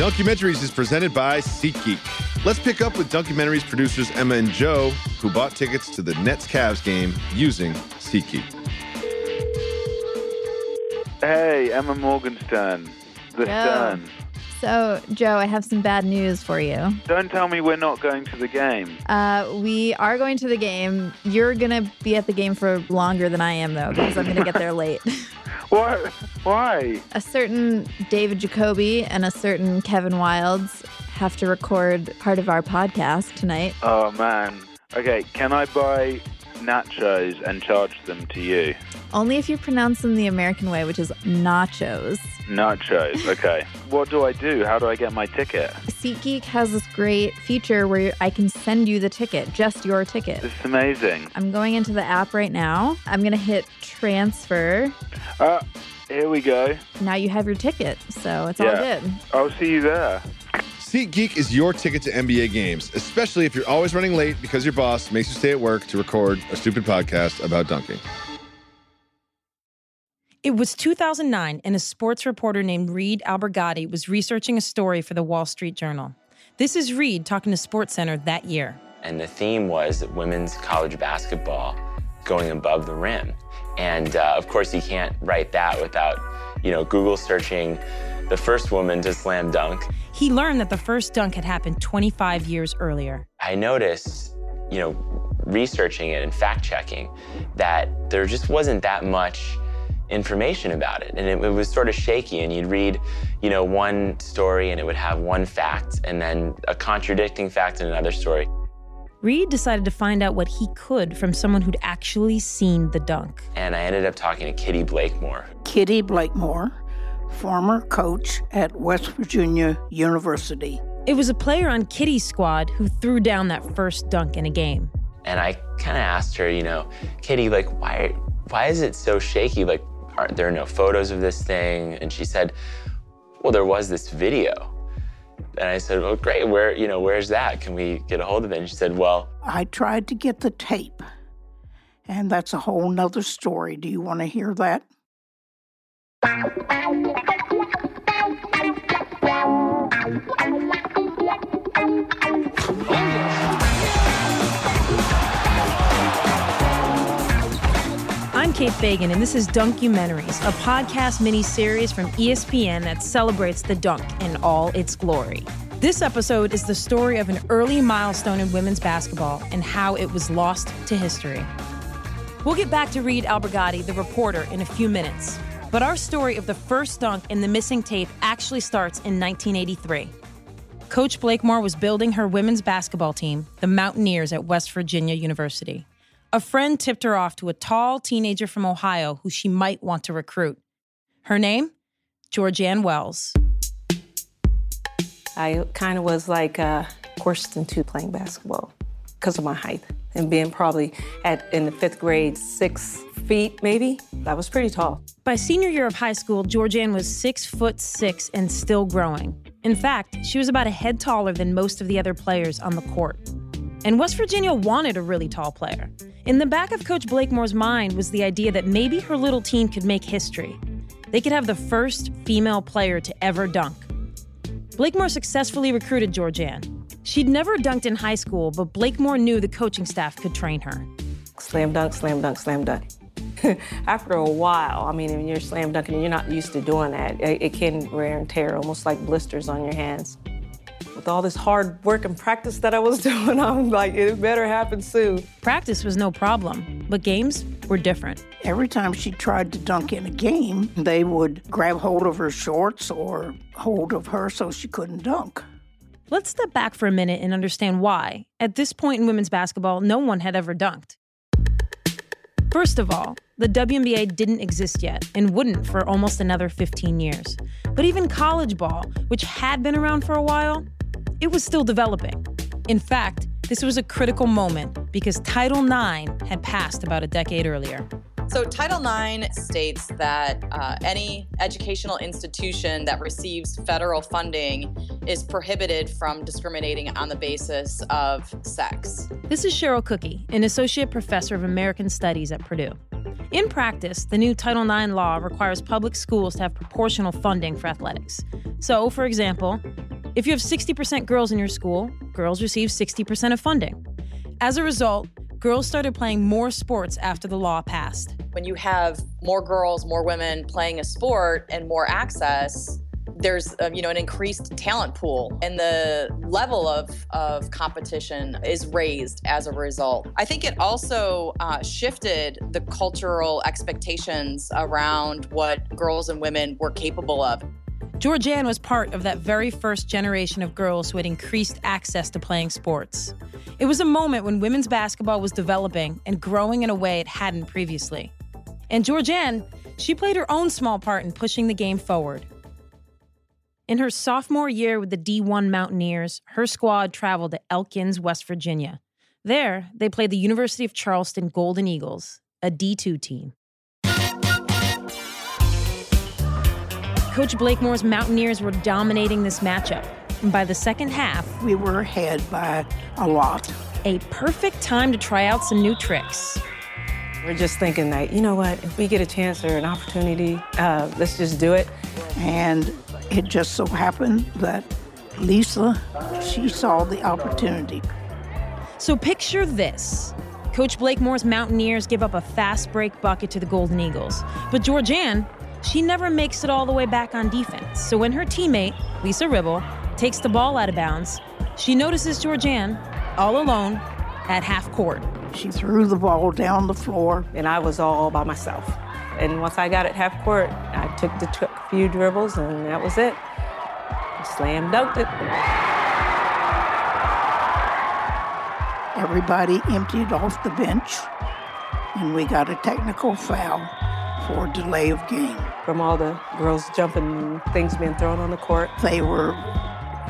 Dunkumentaries is presented by SeatGeek. Let's pick up with Dunkumentaries producers Emma and Joe, who bought tickets to the Nets Cavs game using SeatGeek. Hey, Emma Morgenstern. The Joe. Stern. So, Joe, I have some bad news for you. Don't tell me we're not going to the game. Uh, we are going to the game. You're going to be at the game for longer than I am, though, because I'm going to get there late. What? Why? a certain David Jacoby and a certain Kevin Wildes have to record part of our podcast tonight. Oh, man. Okay, can I buy nachos and charge them to you? Only if you pronounce them the American way, which is nachos. Nachos, okay. what do I do? How do I get my ticket? SeatGeek has this great feature where I can send you the ticket, just your ticket. This is amazing. I'm going into the app right now. I'm going to hit transfer. Uh, here we go. Now you have your ticket, so it's all good. I'll see you there. SeatGeek is your ticket to NBA games, especially if you're always running late because your boss makes you stay at work to record a stupid podcast about dunking. It was 2009, and a sports reporter named Reed Albergotti was researching a story for the Wall Street Journal. This is Reed talking to SportsCenter that year. And the theme was women's college basketball going above the rim. And uh, of course, you can't write that without, you know, Google searching the first woman to slam dunk. He learned that the first dunk had happened 25 years earlier. I noticed, you know, researching it and fact checking that there just wasn't that much information about it. And it, it was sort of shaky. And you'd read, you know, one story and it would have one fact and then a contradicting fact in another story. Reed decided to find out what he could from someone who'd actually seen the dunk. And I ended up talking to Kitty Blakemore, Kitty Blakemore, former coach at West Virginia University. It was a player on Kitty's squad who threw down that first dunk in a game. And I kind of asked her, you know, Kitty, like, why, why is it so shaky? Like, are there are no photos of this thing? And she said, well, there was this video. And I said, well, great. Where, you know, where's that? Can we get a hold of it? And she said, well, I tried to get the tape, and that's a whole nother story. Do you want to hear that? Kate Fagan, and this is Dunkumentaries, a podcast mini-series from ESPN that celebrates the dunk in all its glory. This episode is the story of an early milestone in women's basketball and how it was lost to history. We'll get back to Reed Albergotti, the reporter, in a few minutes. But our story of the first dunk and the missing tape actually starts in 1983. Coach Blakemore was building her women's basketball team, the Mountaineers at West Virginia University. A friend tipped her off to a tall teenager from Ohio who she might want to recruit. Her name? Georgeann Wells. I kind of was like uh, forced into playing basketball because of my height and being probably at in the fifth grade six feet maybe. That was pretty tall. By senior year of high school, Georgeann was six foot six and still growing. In fact, she was about a head taller than most of the other players on the court. And West Virginia wanted a really tall player. In the back of Coach Blakemore's mind was the idea that maybe her little team could make history. They could have the first female player to ever dunk. Blakemore successfully recruited Georgeann. She'd never dunked in high school, but Blakemore knew the coaching staff could train her. Slam dunk, slam dunk, slam dunk. After a while, I mean, when you're slam dunking and you're not used to doing that, it, it can wear and tear, almost like blisters on your hands. With all this hard work and practice that I was doing, I'm like, it better happen soon. Practice was no problem, but games were different. Every time she tried to dunk in a game, they would grab hold of her shorts or hold of her so she couldn't dunk. Let's step back for a minute and understand why, at this point in women's basketball, no one had ever dunked. First of all, the WNBA didn't exist yet and wouldn't for almost another 15 years. But even college ball, which had been around for a while, it was still developing. In fact, this was a critical moment because Title IX had passed about a decade earlier. So, Title IX states that uh, any educational institution that receives federal funding is prohibited from discriminating on the basis of sex. This is Cheryl Cooky, an associate professor of American Studies at Purdue. In practice, the new Title IX law requires public schools to have proportional funding for athletics. So, for example, If you have 60% girls in your school, girls receive 60% of funding. As a result, girls started playing more sports after the law passed. When you have more girls, more women playing a sport and more access, there's uh, you know an increased talent pool and the level of, of competition is raised as a result i think it also uh, shifted the cultural expectations around what girls and women were capable of Georgeann was part of that very first generation of girls who had increased access to playing sports. It was a moment when women's basketball was developing and growing in a way it hadn't previously. And Georgeann, she played her own small part in pushing the game forward. In her sophomore year with the D1 Mountaineers, her squad traveled to Elkins, West Virginia. There, they played the University of Charleston Golden Eagles, a D2 team. Coach Blakemore's Mountaineers were dominating this matchup. And by the second half, We were ahead by a lot. a perfect time to try out some new tricks. We're just thinking that, you know what, if we get a chance or an opportunity, uh, let's just do it. And it just so happened that Lisa, she saw the opportunity. So picture this. Coach Blakemore's Mountaineers give up a fast break bucket to the Golden Eagles. But Georgeann, she never makes it all the way back on defense. So when her teammate, Lisa Ribble, takes the ball out of bounds, she notices Georgeann all alone at half court. She threw the ball down the floor. And I was all by myself. And once I got at half court, I took the took a few dribbles, and that was it. Slam dunked it. Everybody emptied off the bench, and we got a technical foul for delay of game. From all the girls jumping and things being thrown on the court. They were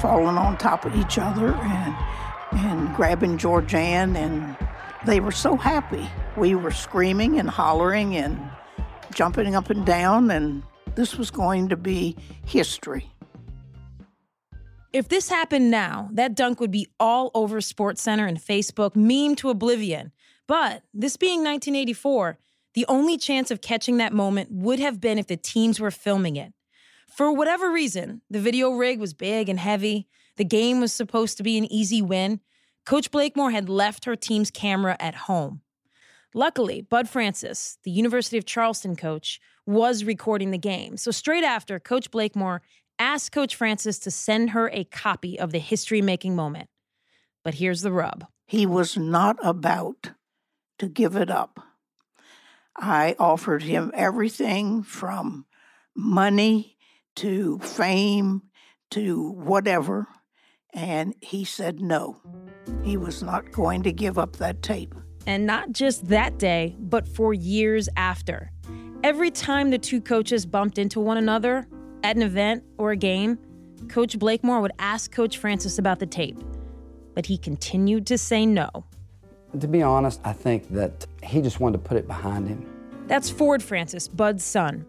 falling on top of each other and and grabbing Georgeann, and they were so happy. We were screaming and hollering and jumping up and down, and this was going to be history. If this happened now, that dunk would be all over SportsCenter and Facebook, meme to oblivion. But this being 1984, the only chance of catching that moment would have been if the teams were filming it. For whatever reason, the video rig was big and heavy, the game was supposed to be an easy win. Coach Blakemore had left her team's camera at home. Luckily, Bud Francis, the University of Charleston coach, was recording the game. So straight after, Coach Blakemore asked Coach Francis to send her a copy of the history making moment. But here's the rub. He was not about to give it up. I offered him everything from money to fame to whatever, and he said no. He was not going to give up that tape. And not just that day, but for years after. Every time the two coaches bumped into one another at an event or a game, Coach Blakemore would ask Coach Francis about the tape. But he continued to say no. To be honest, I think that he just wanted to put it behind him. That's Ford Francis, Bud's son.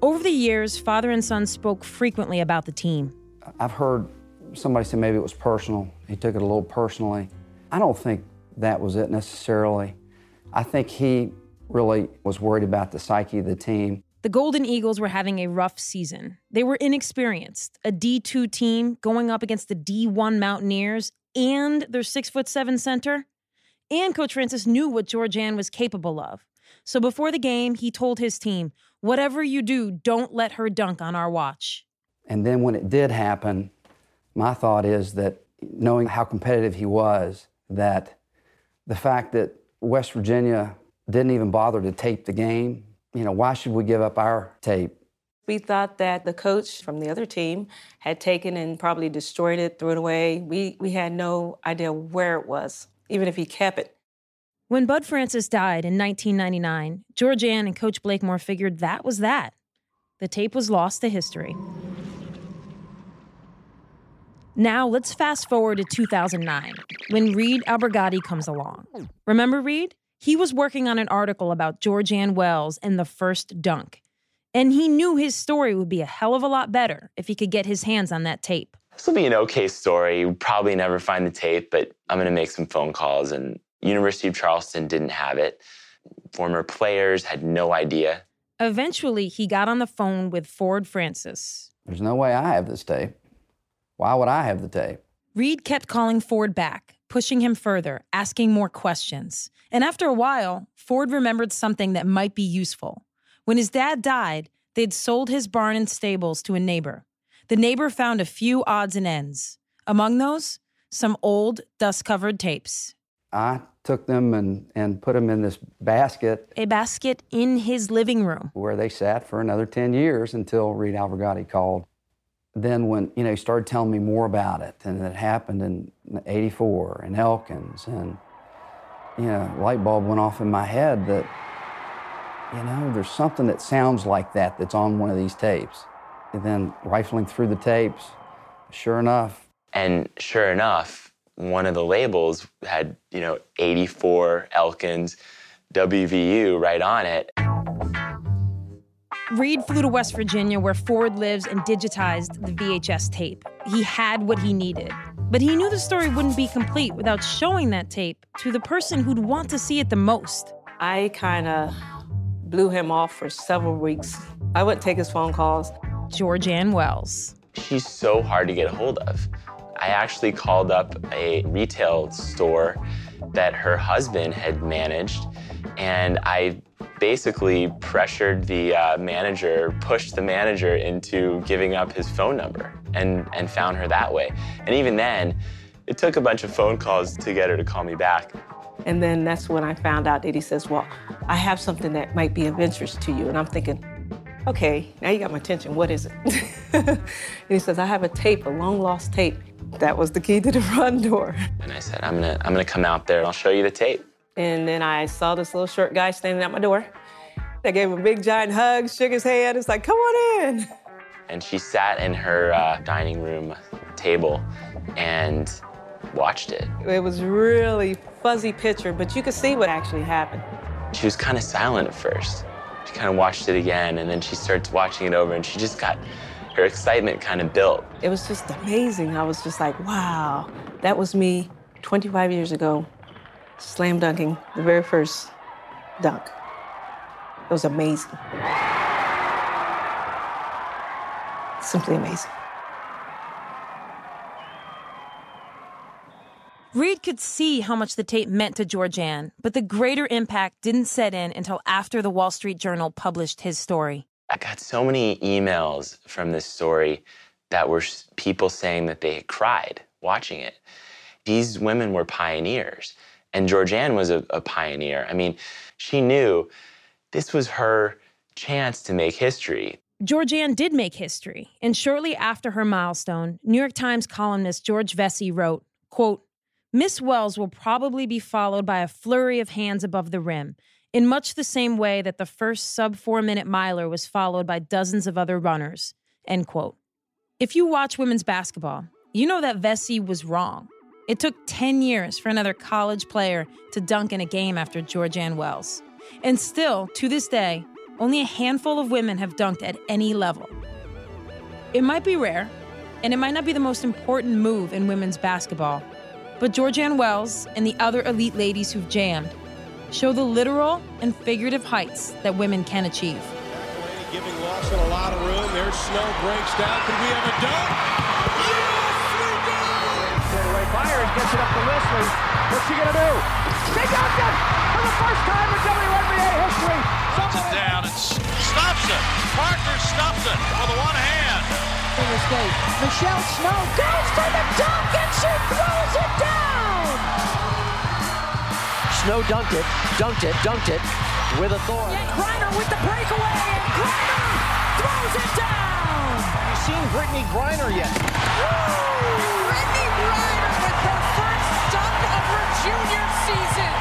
Over the years, father and son spoke frequently about the team. I've heard somebody say maybe it was personal. He took it a little personally. I don't think that was it necessarily. I think he really was worried about the psyche of the team. The Golden Eagles were having a rough season. They were inexperienced, a D2 team going up against the D1 Mountaineers and their six foot seven center. And Coach Francis knew what Georgeann was capable of. So before the game, he told his team, whatever you do, don't let her dunk on our watch. And then when it did happen, my thought is that knowing how competitive he was, that the fact that West Virginia didn't even bother to tape the game, you know, why should we give up our tape? We thought that the coach from the other team had taken and probably destroyed it, threw it away. We, we had no idea where it was, even if he kept it. When Bud Francis died in 1999, Georgeann and Coach Blakemore figured that was that. The tape was lost to history. Now let's fast forward to 2009 when Reed Albergotti comes along. Remember Reed? He was working on an article about Georgeann Wells and the first dunk. And he knew his story would be a hell of a lot better if he could get his hands on that tape. This will be an okay story. You'll probably never find the tape, but I'm going to make some phone calls. And University of Charleston didn't have it. Former players had no idea. Eventually, he got on the phone with Ford Francis. There's no way I have this tape. Why would I have the tape? Reed kept calling Ford back, pushing him further, asking more questions. And after a while, Ford remembered something that might be useful. When his dad died, they'd sold his barn and stables to a neighbor. The neighbor found a few odds and ends. Among those, some old, dust covered tapes. I took them and, and put them in this basket A basket in his living room. where they sat for another 10 years until Reed Albergotti called. Then when, you know, he started telling me more about it and it happened in 84 in Elkins and, you know, light bulb went off in my head that, you know, there's something that sounds like that that's on one of these tapes. And then rifling through the tapes, sure enough, And sure enough, one of the labels had, you know, 84 Elkins WVU right on it. Reed flew to West Virginia, where Ford lives, and digitized the VHS tape. He had what he needed. But he knew the story wouldn't be complete without showing that tape to the person who'd want to see it the most. I kind of blew him off for several weeks. I wouldn't take his phone calls. Georgeann Wells. She's so hard to get a hold of. I actually called up a retail store that her husband had managed, and I basically pressured the uh, manager, pushed the manager into giving up his phone number, and, and found her that way. And even then, it took a bunch of phone calls to get her to call me back. And then that's when I found out that he says, Well, I have something that might be of interest to you. And I'm thinking, Okay, now you got my attention. What is it? and he says, I have a tape, a long lost tape. That was the key to the front door. And I said, I'm gonna, I'm gonna come out there and I'll show you the tape. And then I saw this little short guy standing at my door. I gave him a big giant hug, shook his hand. It's like, come on in. And she sat in her uh, dining room table and watched it. It was really fuzzy picture, but you could see what actually happened. She was kind of silent at first. She kind of watched it again, and then she starts watching it over, and she just got her excitement kind of built. It was just amazing. I was just like, wow, that was me 25 years ago, slam dunking the very first dunk. It was amazing. Simply amazing. Reed could see how much the tape meant to Georgeann, but the greater impact didn't set in until after the Wall Street Journal published his story. I got so many emails from this story that were people saying that they had cried watching it. These women were pioneers, and Georgeann was a, a pioneer. I mean, she knew this was her chance to make history. Georgeann did make history, and shortly after her milestone, New York Times columnist George Vecsey wrote, quote, Miss Wells will probably be followed by a flurry of hands above the rim, in much the same way that the first sub four minute miler was followed by dozens of other runners. End quote. If you watch women's basketball, you know that Vecsey was wrong. It took 10 years for another college player to dunk in a game after Georgeann Wells. And still, to this day, only a handful of women have dunked at any level. It might be rare, and it might not be the most important move in women's basketball, but Georgeann Wells and the other elite ladies who've jammed show the literal and figurative heights that women can achieve. Giving Lawson a lot of room. There's Snow breaks down. Could we have a dunk? Yes, we do! Fadeaway fires, gets it up to Leslie. What's she gonna do? She dunked it for the first time in WNBA history. Puts it down and stops it. Parker stops it State. Michelle Snow goes for the dunk and she throws it down. Snow dunked it, dunked it, dunked it with authority. Griner with the breakaway and Griner throws it down. Have you seen Brittney Griner yet? Brittney Griner with her first dunk of her junior season.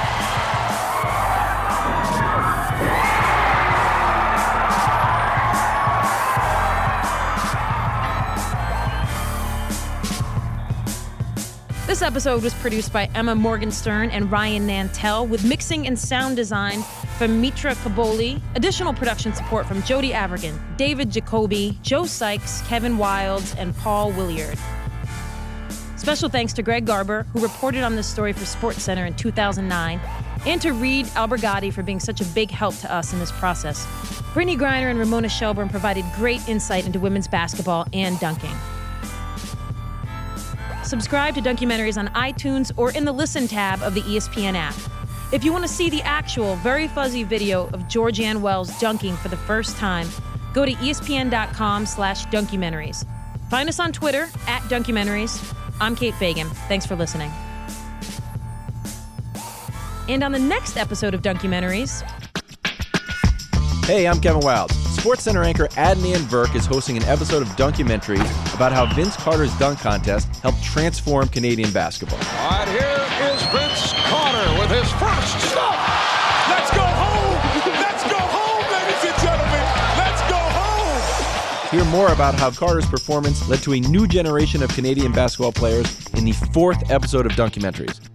This episode was produced by Emma Morgenstern and Ryan Nantel, with mixing and sound design from Mitra Kaboli. Additional production support from Jody Avirgan, David Jacoby, Joe Sykes, Kevin Wildes, and Paul Williard. Special thanks to Greg Garber, who reported on this story for SportsCenter in 2009, and to Reed Albergotti for being such a big help to us in this process. Brittney Griner and Ramona Shelburne provided great insight into women's basketball and dunking. Subscribe to Dunkumentaries on iTunes or in the Listen tab of the ESPN app. If you want to see the actual, very fuzzy video of Georgeann Wells dunking for the first time, go to espn.com slash dunkumentaries. Find us on Twitter at Dunkumentaries. I'm Kate Fagan. Thanks for listening. And on the next episode of Dunkumentaries, Hey, I'm Kevin Wildes. SportsCenter anchor Adnan Virk is hosting an episode of Dunkumentaries about how Vince Carter's dunk contest helped transform Canadian basketball. All right, here is Vince Carter with his first stop. Let's go home. Let's go home, ladies and gentlemen. Let's go home. Hear more about how Carter's performance led to a new generation of Canadian basketball players in the fourth episode of Dunkumentaries.